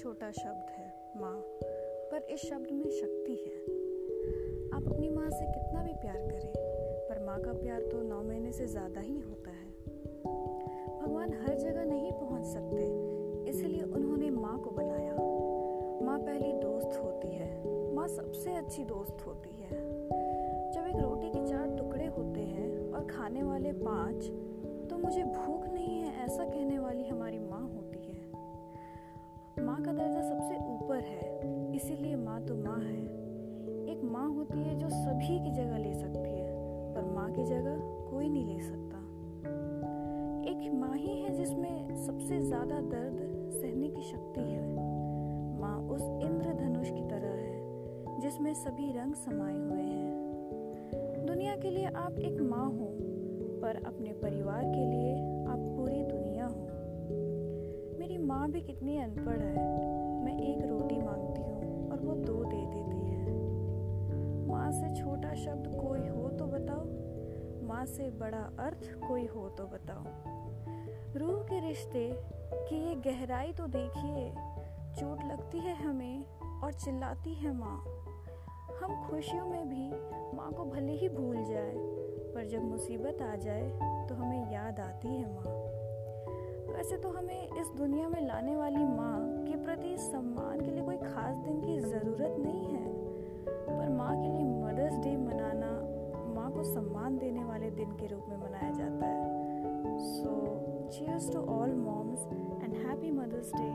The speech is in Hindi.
छोटा शब्द है, माँ। पर इस शब्द में शक्ति है। आप अपनी माँ से कितना भी प्यार करें, पर माँ का प्यार तो नौ महीने से ज़्यादा ही होता है। भगवान हर जगह नहीं पहुँच सकते, इसलिए उन्होंने माँ को बनाया। माँ पहली दोस्त होती है। माँ सबसे अच्छी दोस्त होती है। जब एक रोटी के चार टुकड़े होते हैं और खाने वाले पाँच तो मुझे भूख नहीं है, ऐसा कहने वाली हमारी माँ माँ का दर्जा सबसे ऊपर है, इसीलिए माँ तो माँ है। एक माँ होती है जो सभी की जगह ले सकती है, पर माँ की जगह कोई नहीं ले सकता। एक माँ ही है जिसमें सबसे ज़्यादा दर्द सहने की शक्ति है। माँ उस इंद्रधनुष की तरह है, जिसमें सभी रंग समाये हुए हैं। दुनिया के लिए आप एक माँ हो, पर अपने परिवार के लिए आप पूरी दुनिया भी कितनी अनपढ़ है। मैं एक रोटी मांगती हूँ और वो दो दे देती है। माँ से छोटा शब्द कोई हो तो बताओ। माँ से बड़ा अर्थ कोई हो तो बताओ। रूह के रिश्ते की ये गहराई तो देखिए। चोट लगती है हमें और चिल्लाती है माँ। हम खुशियों में भी माँ को भले ही भूल जाए, पर जब मुसीबत आ जाए तो हमें याद आती है माँ। वैसे तो हमें इस दुनिया में लाने वाली माँ के प्रति सम्मान के लिए कोई खास दिन की ज़रूरत नहीं है। पर माँ के लिए मदर्स डे मनाना, माँ को सम्मान देने वाले दिन के रूप में मनाया जाता है। So cheers to all moms and happy mother's day